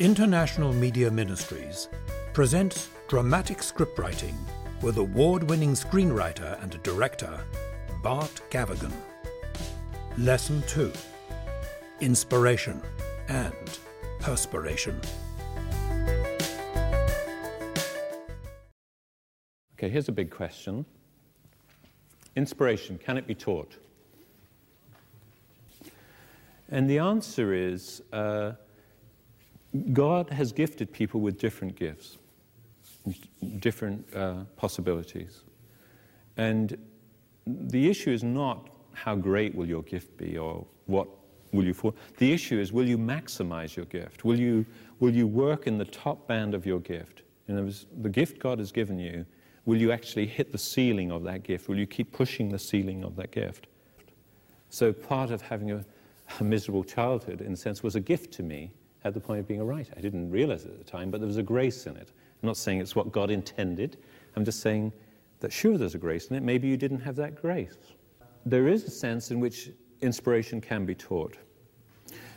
International Media Ministries presents dramatic scriptwriting with award winning screenwriter and director Bart Gavigan. Lesson 2 Inspiration and Perspiration. Okay, here's a big question Inspiration, can it be taught? And the answer is uh, God has gifted people with different gifts, different uh, possibilities. And the issue is not how great will your gift be or what will you for. The issue is will you maximize your gift? Will you, will you work in the top band of your gift? In other words, the gift God has given you, will you actually hit the ceiling of that gift? Will you keep pushing the ceiling of that gift? So part of having a, a miserable childhood, in a sense, was a gift to me at the point of being a writer. I didn't realize it at the time, but there was a grace in it. I'm not saying it's what God intended. I'm just saying that sure, there's a grace in it. Maybe you didn't have that grace. There is a sense in which inspiration can be taught.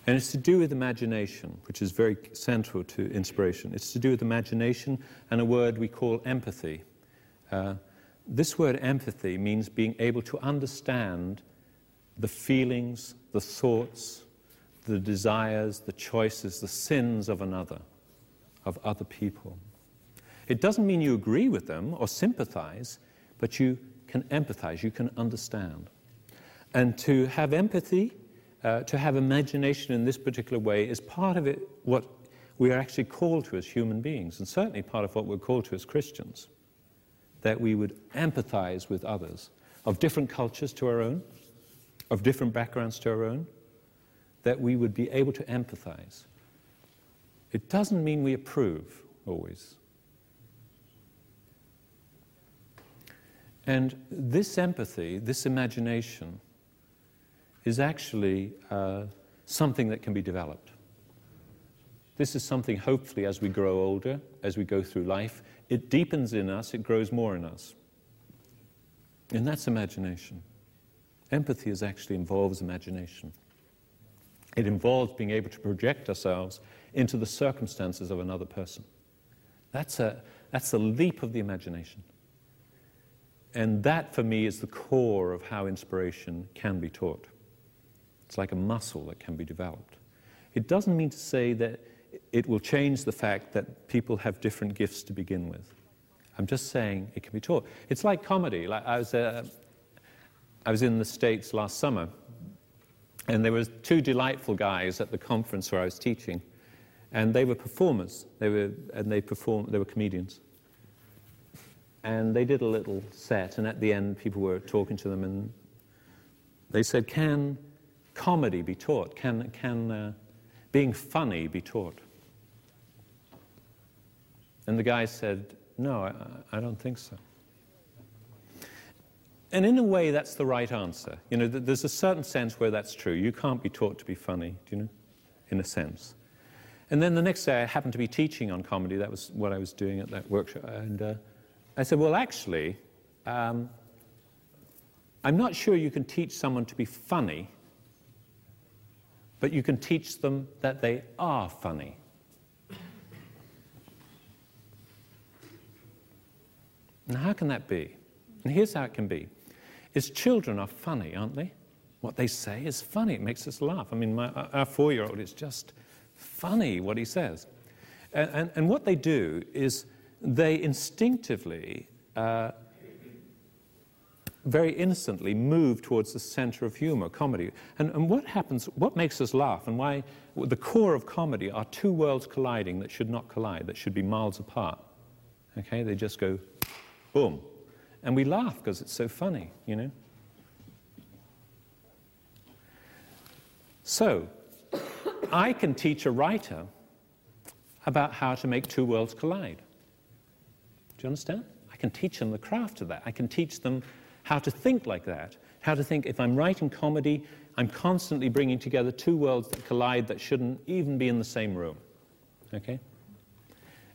And it's to do with imagination, which is very central to inspiration. It's to do with imagination and a word we call empathy. Uh, this word empathy means being able to understand the feelings, the thoughts, the desires, the choices, the sins of another, of other people. It doesn't mean you agree with them or sympathize, but you can empathize, you can understand. And to have empathy, uh, to have imagination in this particular way, is part of it, what we are actually called to as human beings, and certainly part of what we're called to as Christians. That we would empathize with others of different cultures to our own, of different backgrounds to our own, that we would be able to empathize. It doesn't mean we approve always. And this empathy, this imagination, is actually uh, something that can be developed. This is something, hopefully, as we grow older, as we go through life, it deepens in us, it grows more in us. And that's imagination. Empathy is actually involves imagination. It involves being able to project ourselves into the circumstances of another person. That's a, that's a leap of the imagination. And that, for me, is the core of how inspiration can be taught. It's like a muscle that can be developed. It doesn't mean to say that it will change the fact that people have different gifts to begin with. I'm just saying it can be taught. It's like comedy. Like I, was, uh, I was in the States last summer, and there were two delightful guys at the conference where I was teaching, and they were performers. They were, and they performed, they were comedians. And they did a little set, and at the end, people were talking to them, and they said, Can comedy be taught? Can, can uh, being funny be taught? And the guy said, No, I, I don't think so. And in a way, that's the right answer. You know, there's a certain sense where that's true. You can't be taught to be funny, do you know, in a sense. And then the next day, I happened to be teaching on comedy. That was what I was doing at that workshop. And uh, I said, well, actually, um, I'm not sure you can teach someone to be funny, but you can teach them that they are funny. Now, how can that be? And here's how it can be is children are funny, aren't they? What they say is funny. It makes us laugh. I mean, my, our four year old is just funny what he says. And, and, and what they do is they instinctively, uh, very innocently, move towards the center of humor, comedy. And, and what happens, what makes us laugh, and why the core of comedy are two worlds colliding that should not collide, that should be miles apart. Okay? They just go boom. And we laugh because it's so funny, you know? So, I can teach a writer about how to make two worlds collide. Do you understand? I can teach them the craft of that. I can teach them how to think like that. How to think, if I'm writing comedy, I'm constantly bringing together two worlds that collide that shouldn't even be in the same room. Okay?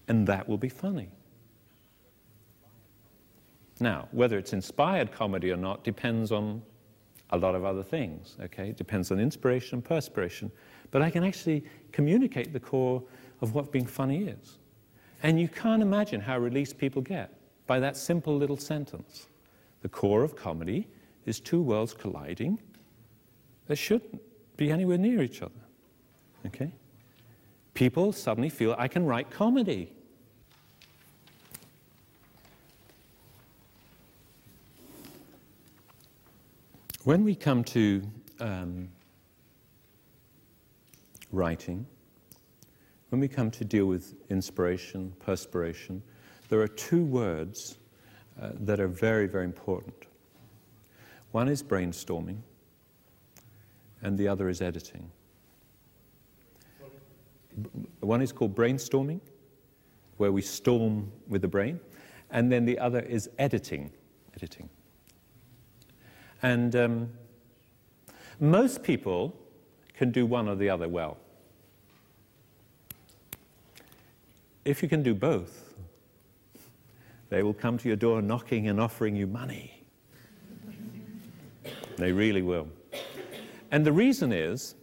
And that will be funny. Now, whether it's inspired comedy or not depends on a lot of other things, okay? It depends on inspiration and perspiration. But I can actually communicate the core of what being funny is. And you can't imagine how released people get by that simple little sentence. The core of comedy is two worlds colliding that shouldn't be anywhere near each other. Okay? People suddenly feel I can write comedy. When we come to um, writing, when we come to deal with inspiration, perspiration, there are two words uh, that are very, very important. One is brainstorming, and the other is editing. One is called brainstorming, where we storm with the brain, and then the other is editing. Editing. And um, most people can do one or the other well. If you can do both, they will come to your door knocking and offering you money. they really will. And the reason is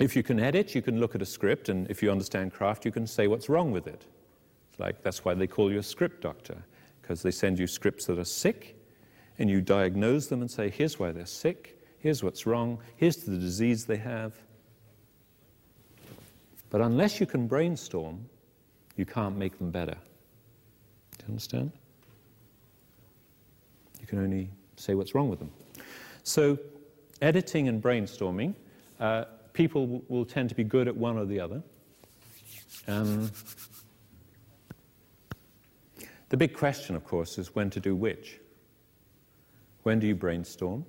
if you can edit, you can look at a script, and if you understand craft, you can say what's wrong with it. It's like that's why they call you a script doctor, because they send you scripts that are sick, and you diagnose them and say, here's why they're sick, here's what's wrong, here's the disease they have. But unless you can brainstorm, you can't make them better. Do you understand? You can only say what's wrong with them. So, editing and brainstorming, uh, people w- will tend to be good at one or the other. Um, the big question, of course, is when to do which. When do you brainstorm?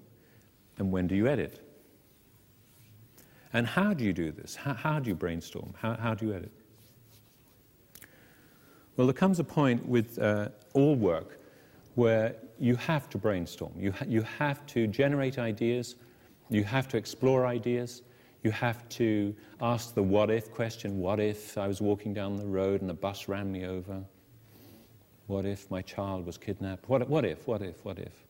And when do you edit? And how do you do this? How, how do you brainstorm? How, how, do you edit? Well, there comes a point with uh, all work where you have to brainstorm. You, ha- you have to generate ideas, you have to explore ideas, you have to ask the what if question what if I was walking down the road and a bus ran me over? What if my child was kidnapped? What, what if, what if, what if?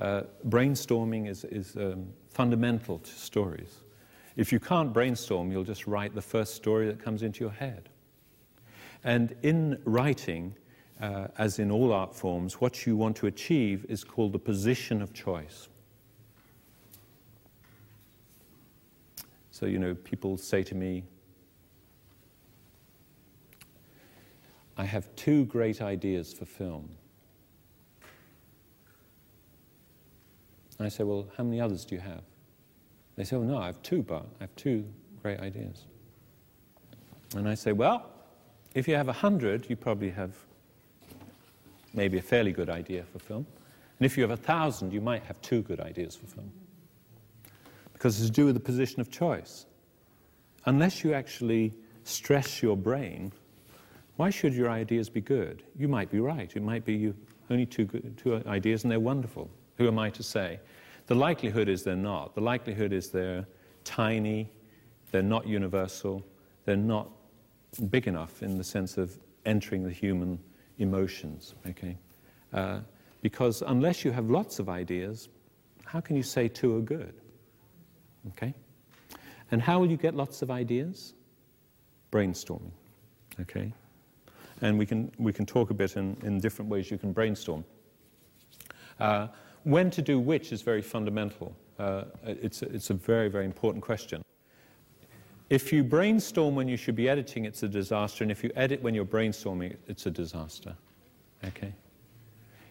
Uh, brainstorming is, is um, fundamental to stories. If you can't brainstorm, you'll just write the first story that comes into your head. And in writing, uh, as in all art forms, what you want to achieve is called the position of choice. So, you know, people say to me, I have two great ideas for film. I say, Well, how many others do you have? They say, Oh, no, I have two, but I have two great ideas. And I say, Well, if you have a hundred, you probably have maybe a fairly good idea for film. And if you have a thousand, you might have two good ideas for film. Because it's to do with the position of choice. Unless you actually stress your brain, why should your ideas be good? You might be right. It might be you only two, good, two ideas and they're wonderful. Who am I to say? The likelihood is they're not. The likelihood is they're tiny, they're not universal, they're not big enough in the sense of entering the human emotions, okay? Uh, because unless you have lots of ideas, how can you say two are good? Okay? And how will you get lots of ideas? Brainstorming, okay? And we can, we can talk a bit in, in different ways you can brainstorm. Uh, when to do which is very fundamental. Uh, it's, it's a very, very important question. If you brainstorm when you should be editing, it's a disaster, and if you edit when you're brainstorming, it's a disaster. Okay?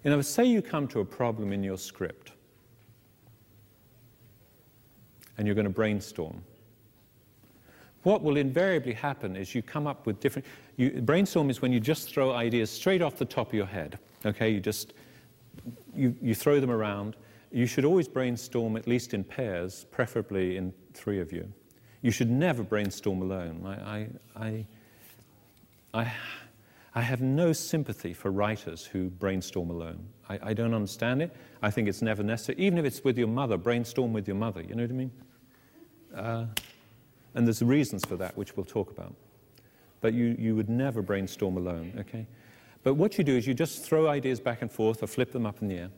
You know, say you come to a problem in your script, and you're going to brainstorm. What will invariably happen is you come up with different. You, brainstorm is when you just throw ideas straight off the top of your head. Okay, you just you, you throw them around. You should always brainstorm at least in pairs, preferably in three of you. You should never brainstorm alone. I, I, I, I, I have no sympathy for writers who brainstorm alone. I, I don't understand it. I think it's never necessary. Even if it's with your mother, brainstorm with your mother. You know what I mean? Uh, and there's reasons for that, which we'll talk about. But you, you would never brainstorm alone, okay? But what you do is you just throw ideas back and forth or flip them up in the air.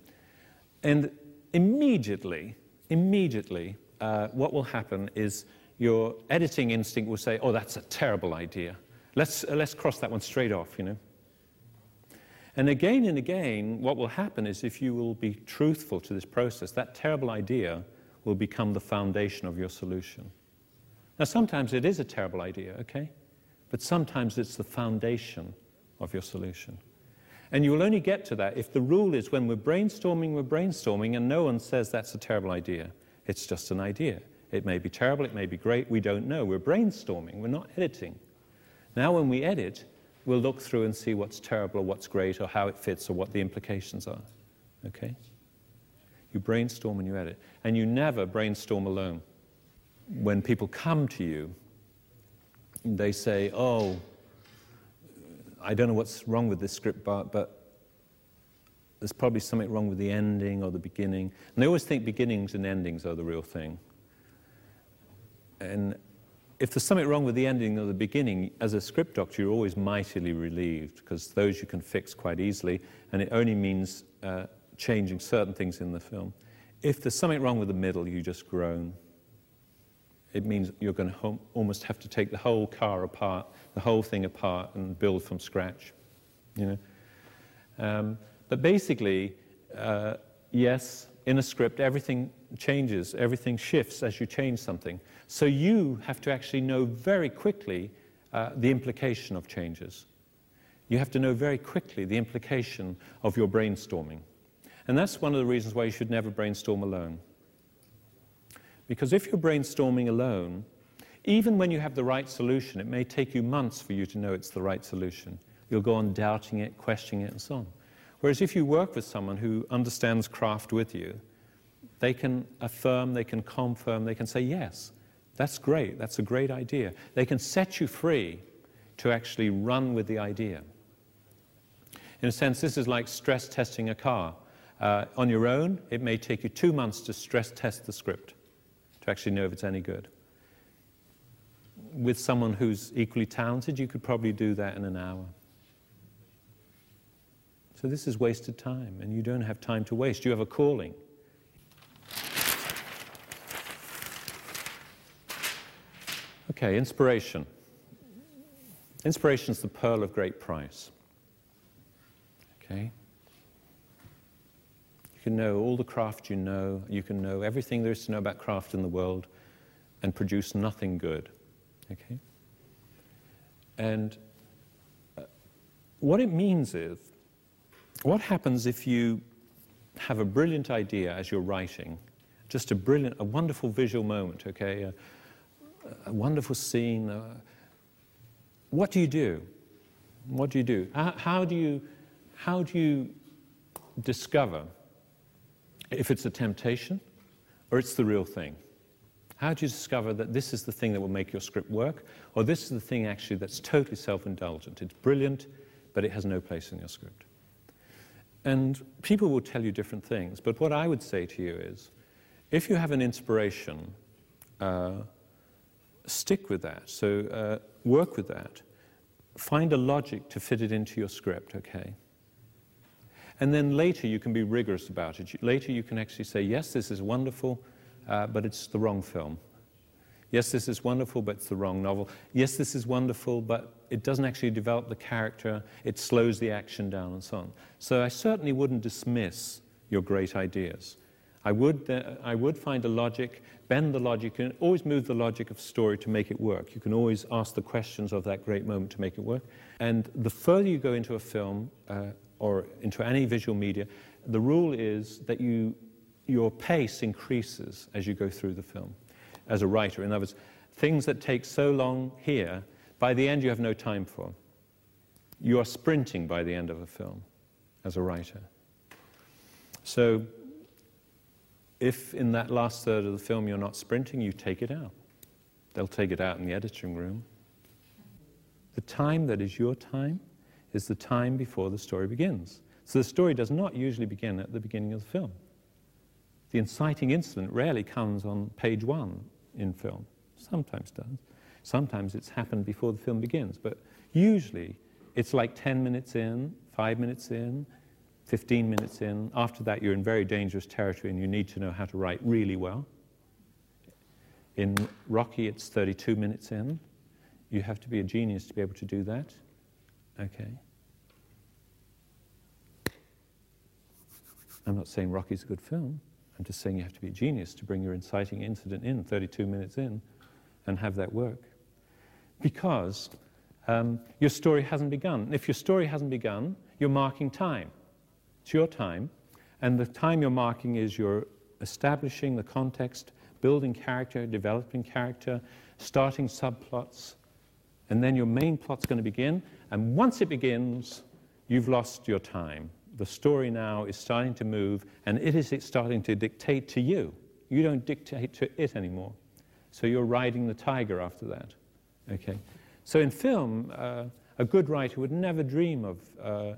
And immediately, immediately, uh, what will happen is your editing instinct will say, oh, that's a terrible idea. Let's, uh, let's cross that one straight off, you know. And again and again, what will happen is if you will be truthful to this process, that terrible idea will become the foundation of your solution. Now, sometimes it is a terrible idea, okay? But sometimes it's the foundation of your solution. And you will only get to that if the rule is when we're brainstorming, we're brainstorming, and no one says that's a terrible idea. It's just an idea. It may be terrible, it may be great, we don't know. We're brainstorming, we're not editing. Now, when we edit, we'll look through and see what's terrible or what's great or how it fits or what the implications are. Okay? You brainstorm and you edit. And you never brainstorm alone. When people come to you, they say, Oh, I don't know what's wrong with this script, but, but there's probably something wrong with the ending or the beginning. And they always think beginnings and endings are the real thing. And if there's something wrong with the ending or the beginning, as a script doctor, you're always mightily relieved because those you can fix quite easily, and it only means uh, changing certain things in the film. If there's something wrong with the middle, you just groan. It means you're going to almost have to take the whole car apart, the whole thing apart, and build from scratch. You know. Um, but basically, uh, yes, in a script, everything changes, everything shifts as you change something. So you have to actually know very quickly uh, the implication of changes. You have to know very quickly the implication of your brainstorming. And that's one of the reasons why you should never brainstorm alone. Because if you're brainstorming alone, even when you have the right solution, it may take you months for you to know it's the right solution. You'll go on doubting it, questioning it, and so on. Whereas if you work with someone who understands craft with you, they can affirm, they can confirm, they can say, yes, that's great, that's a great idea. They can set you free to actually run with the idea. In a sense, this is like stress testing a car. Uh, on your own, it may take you two months to stress test the script actually know if it's any good. With someone who's equally talented, you could probably do that in an hour. So this is wasted time, and you don't have time to waste. You have a calling. Okay, inspiration. Inspiration is the pearl of great price. Okay? You can know all the craft you know, you can know everything there is to know about craft in the world and produce nothing good. Okay? And uh, what it means is, what happens if you have a brilliant idea as you're writing, just a brilliant, a wonderful visual moment, okay, a, a wonderful scene. Uh, what do you do? What do you do? How, how, do you? how do you discover if it's a temptation or it's the real thing. How do you discover that this is the thing that will make your script work, or this is the thing actually that's totally self indulgent? It's brilliant, but it has no place in your script. And people will tell you different things, but what I would say to you is if you have an inspiration, uh, stick with that. So uh, work with that. Find a logic to fit it into your script, okay? And then later you can be rigorous about it. Later you can actually say, yes, this is wonderful, uh, but it's the wrong film. Yes, this is wonderful, but it's the wrong novel. Yes, this is wonderful, but it doesn't actually develop the character, it slows the action down, and so on. So I certainly wouldn't dismiss your great ideas. I would, uh, I would find a logic, bend the logic, and always move the logic of story to make it work. You can always ask the questions of that great moment to make it work. And the further you go into a film, uh, or into any visual media, the rule is that you, your pace increases as you go through the film as a writer. In other words, things that take so long here, by the end you have no time for. You are sprinting by the end of a film as a writer. So, if in that last third of the film you're not sprinting, you take it out. They'll take it out in the editing room. The time that is your time is the time before the story begins. So the story does not usually begin at the beginning of the film. The inciting incident rarely comes on page one in film. Sometimes does. Sometimes it's happened before the film begins, but usually it's like 10 minutes in, 5 minutes in, 15 minutes in. After that, you're in very dangerous territory and you need to know how to write really well. In Rocky, it's 32 minutes in. You have to be a genius to be able to do that. Okay. I'm not saying Rocky's a good film. I'm just saying you have to be a genius to bring your inciting incident in 32 minutes in and have that work. Because um, your story hasn't begun. And if your story hasn't begun, you're marking time. It's your time. And the time you're marking is you're establishing the context, building character, developing character, starting subplots, and then your main plot's going to begin. And once it begins, you've lost your time. The story now is starting to move, and it is starting to dictate to you. You don't dictate to it anymore. So you're riding the tiger after that. Okay. So in film, uh, a good writer would never dream of uh,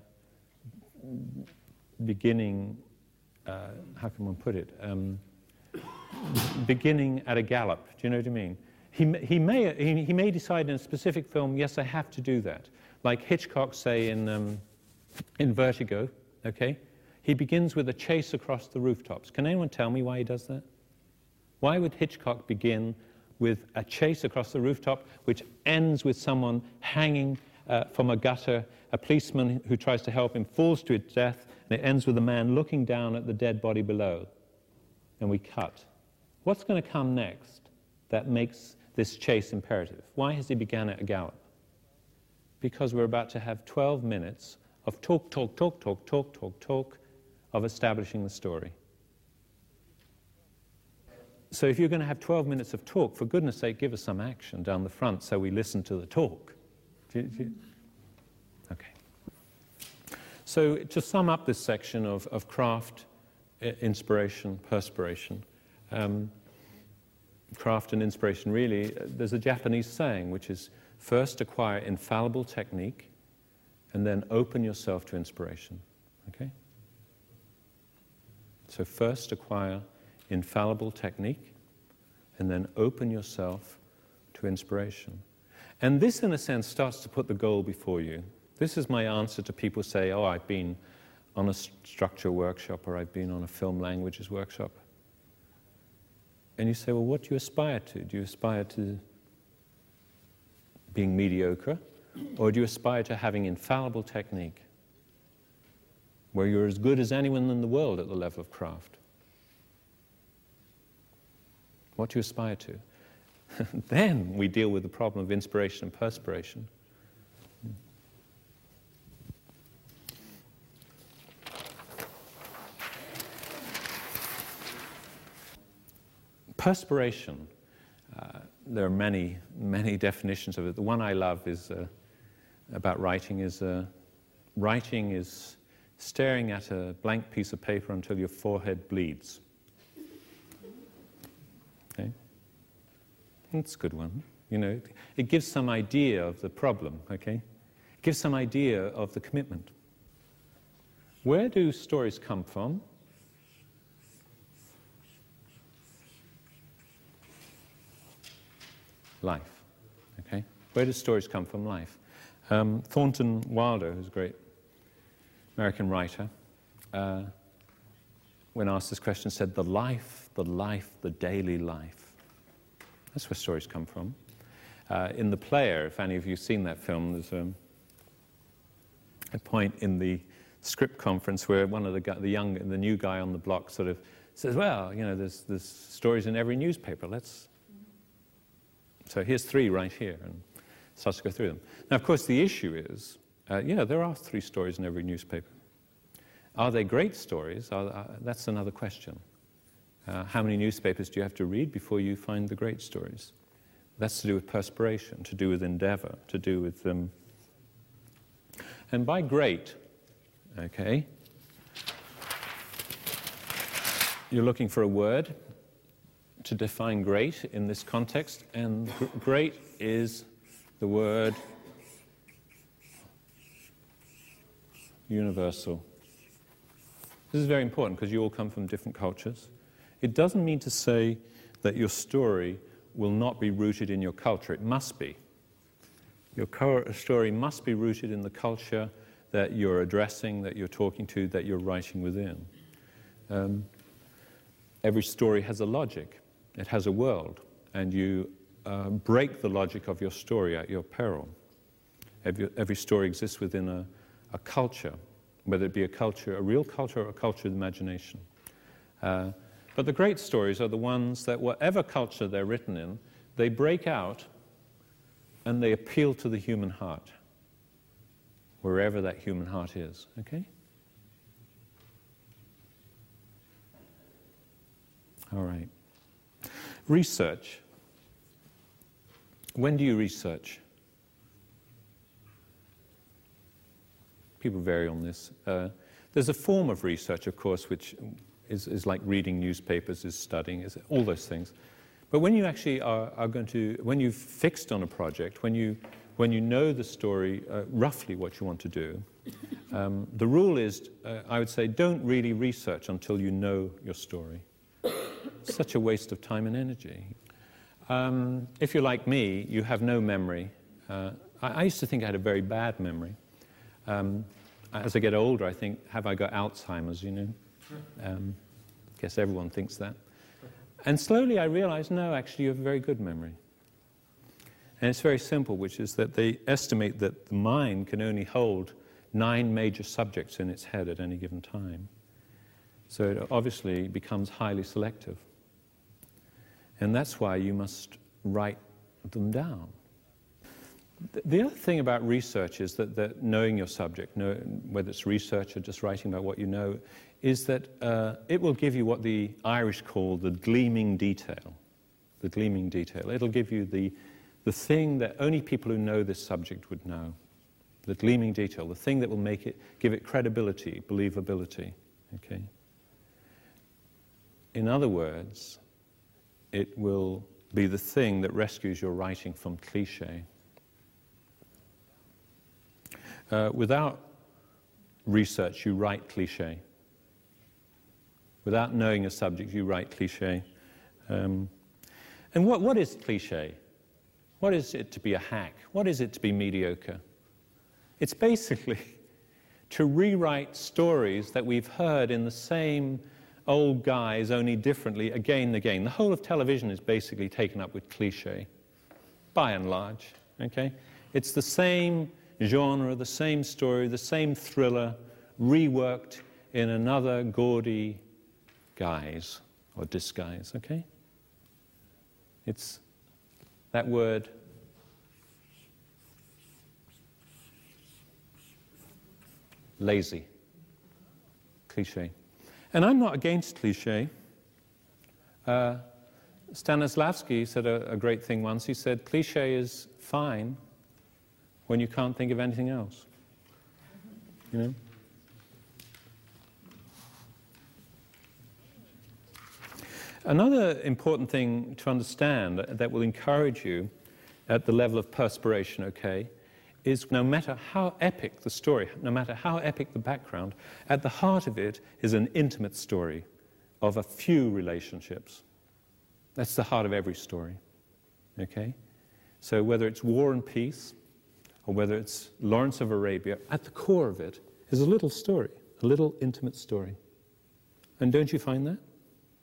beginning, uh, how can one put it, um, beginning at a gallop. Do you know what I mean? He, he, may, he, may decide in a specific film, yes, I have to do that. Like Hitchcock, say, in, um, in Vertigo, okay? He begins with a chase across the rooftops. Can anyone tell me why he does that? Why would Hitchcock begin with a chase across the rooftop, which ends with someone hanging uh, from a gutter, a policeman who tries to help him falls to his death, and it ends with a man looking down at the dead body below. And we cut. What's going to come next that makes this chase imperative? Why has he begun at a gallop? Because we're about to have 12 minutes of talk, talk, talk, talk, talk, talk, talk, of establishing the story. So if you're going to have 12 minutes of talk, for goodness sake, give us some action down the front so we listen to the talk. Okay. So to sum up this section of, of craft, inspiration, perspiration, um, craft and inspiration really, there's a Japanese saying which is first acquire infallible technique and then open yourself to inspiration. Okay? So first acquire infallible technique and then open yourself to inspiration. And this, in a sense, starts to put the goal before you. This is my answer to people say, oh, I've been on a structure workshop or I've been on a film languages workshop. And you say, well, what do you aspire to? Do you aspire to being mediocre? Or do you aspire to having infallible technique? Where you're as good as anyone in the world at the level of craft? What do you aspire to? then we deal with the problem of inspiration and perspiration. Perspiration, uh, there are many, many definitions of it. The one I love is uh, about writing is uh, writing is staring at a blank piece of paper until your forehead bleeds. Okay? That's a good one. You know, it gives some idea of the problem, okay? It gives some idea of the commitment. Where do stories come from? Life. Okay? Where do stories come from? Life. Um, Thornton Wilder, who's a great American writer, uh, when asked this question, said, The life, the life, the daily life. That's where stories come from. Uh, in The Player, if any of you have seen that film, there's a, a point in the script conference where one of the, the young, the new guy on the block sort of says, Well, you know, there's, there's stories in every newspaper. Let's, so here's three right here, and starts to go through them. Now, of course, the issue is, uh, yeah, there are three stories in every newspaper. Are they great stories? Are, uh, that's another question. Uh, how many newspapers do you have to read before you find the great stories? That's to do with perspiration, to do with endeavor, to do with them. Um, and by great, okay, you're looking for a word to define great in this context, and great is the word universal. This is very important because you all come from different cultures. It doesn't mean to say that your story will not be rooted in your culture. It must be. Your story must be rooted in the culture that you're addressing, that you're talking to, that you're writing within. Um, every story has a logic. It has a world. and you uh, break the logic of your story at your peril. Every, every story exists within a, a, culture, whether it be a culture, a real culture, or a culture of imagination. Uh, but the great stories are the ones that, whatever culture they're written in, they break out and they appeal to the human heart, wherever that human heart is. Okay? All right. Research. When do you research? People vary on this. Uh, there's a form of research, of course, which is, is like reading newspapers, is studying, is all those things. But when you actually are, are going to, when you've fixed on a project, when you, when you know the story, uh, roughly what you want to do, um, the rule is, uh, I would say, don't really research until you know your story. Such a waste of time and energy. Um, if you're like me, you have no memory. Uh, I, I, used to think I had a very bad memory. Um, as I get older, I think, have I got Alzheimer's, you know? Um, guess everyone thinks that. And slowly I realized, no, actually, you have a very good memory. And it's very simple, which is that they estimate that the mind can only hold nine major subjects in its head at any given time. So it obviously becomes highly selective. And that's why you must write them down. The other thing about research is that, that knowing your subject, know, whether it's research or just writing about what you know, is that uh, it will give you what the Irish call the gleaming detail. The gleaming detail. It'll give you the, the thing that only people who know this subject would know. The gleaming detail, the thing that will make it, give it credibility, believability. Okay? In other words, it will be the thing that rescues your writing from cliche. Uh, without research, you write cliche. Without knowing a subject, you write cliche. Um, and what, what is cliche? What is it to be a hack? What is it to be mediocre? It's basically to rewrite stories that we've heard in the same old guise, only differently, again and again. The whole of television is basically taken up with cliche, by and large. Okay? It's the same genre, the same story, the same thriller, reworked in another gaudy guise or disguise. Okay? It's that word. Lazy. Cliche. And I'm not against cliche. Uh, Stanislavski said a, a, great thing once. He said, cliche is fine when you can't think of anything else. You know? Another important thing to understand that will encourage you at the level of perspiration, okay, is no matter how epic the story, no matter how epic the background, at the heart of it is an intimate story of a few relationships. That's the heart of every story. Okay? So whether it's War and Peace or whether it's Lawrence of Arabia, at the core of it is a little story, a little intimate story. And don't you find that?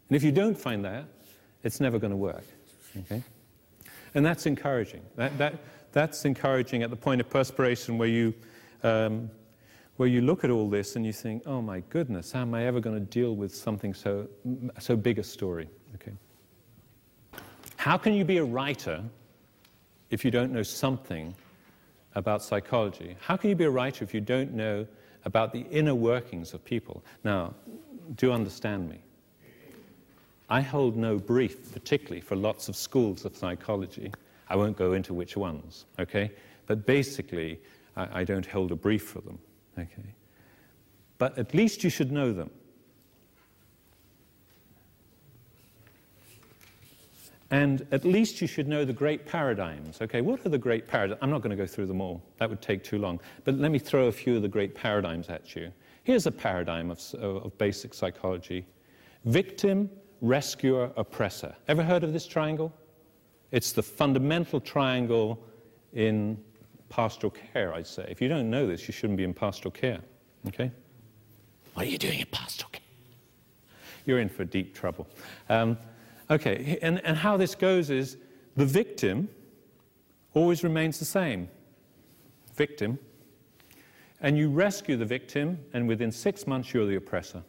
And if you don't find that, it's never going to work. Okay? And that's encouraging. That, that, that's encouraging at the point of perspiration where you, um, where you look at all this and you think, oh my goodness, how am I ever going to deal with something so, so big a story? Okay. How can you be a writer if you don't know something about psychology? How can you be a writer if you don't know about the inner workings of people? Now, do understand me. I hold no brief, particularly for lots of schools of psychology. I won't go into which ones, okay? But basically, I, I don't hold a brief for them, okay? But at least you should know them. And at least you should know the great paradigms. Okay, what are the great paradigms? I'm not going to go through them all, that would take too long. But let me throw a few of the great paradigms at you. Here's a paradigm of, of basic psychology victim, rescuer, oppressor. Ever heard of this triangle? It's the fundamental triangle in pastoral care, I'd say. If you don't know this, you shouldn't be in pastoral care. Okay? What are you doing in pastoral care? You're in for deep trouble. Um, Okay, and, and how this goes is the victim always remains the same. Victim. And you rescue the victim, and within six months, you're the oppressor.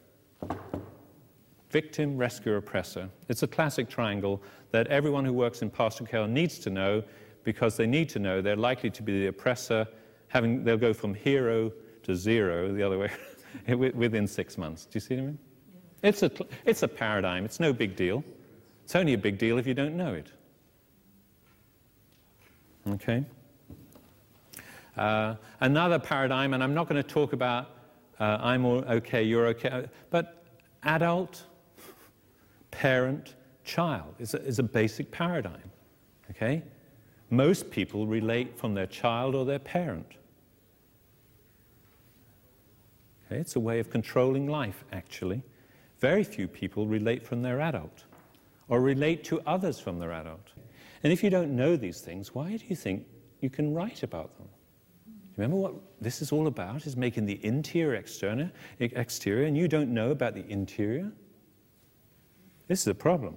Victim, rescuer, oppressor. It's a classic triangle that everyone who works in pastoral care needs to know because they need to know they're likely to be the oppressor. Having, they'll go from hero to zero, the other way, within six months. Do you see what I mean? Yeah. It's, a, it's a paradigm. It's no big deal. It's only a big deal if you don't know it. Okay? Uh, another paradigm, and I'm not going to talk about uh, I'm all okay, you're okay, but adult, parent, child is a, is a basic paradigm. Okay? Most people relate from their child or their parent. Okay? It's a way of controlling life, actually. Very few people relate from their adult or relate to others from their adult. And if you don't know these things, why do you think you can write about them? Remember what this is all about, is making the interior exterior, and you don't know about the interior? This is a problem.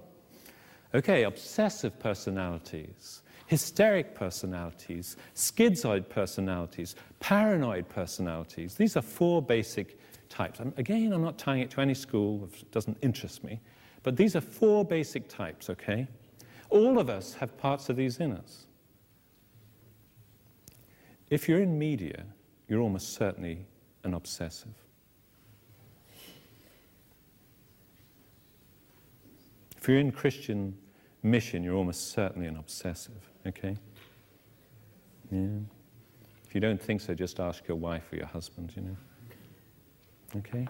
Okay, obsessive personalities, hysteric personalities, schizoid personalities, paranoid personalities. These are four basic types. Again, I'm not tying it to any school, it doesn't interest me, but these are four basic types, okay? All of us have parts of these in us. If you're in media, you're almost certainly an obsessive. If you're in Christian mission, you're almost certainly an obsessive, okay? Yeah. If you don't think so, just ask your wife or your husband, you know. Okay?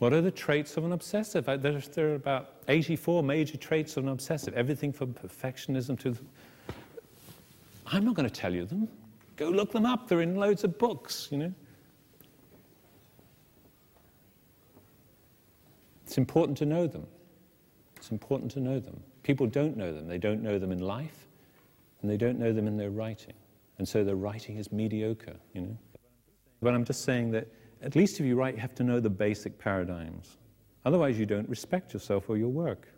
What are the traits of an obsessive? There, there are about 84 major traits of an obsessive, everything from perfectionism to. I'm not going to tell you them. Go look them up. They're in loads of books, you know. It's important to know them. It's important to know them. People don't know them. They don't know them in life, and they don't know them in their writing. And so their writing is mediocre, you know. But I'm just saying that at least if you write, you have to know the basic paradigms. Otherwise, you don't respect yourself or your work.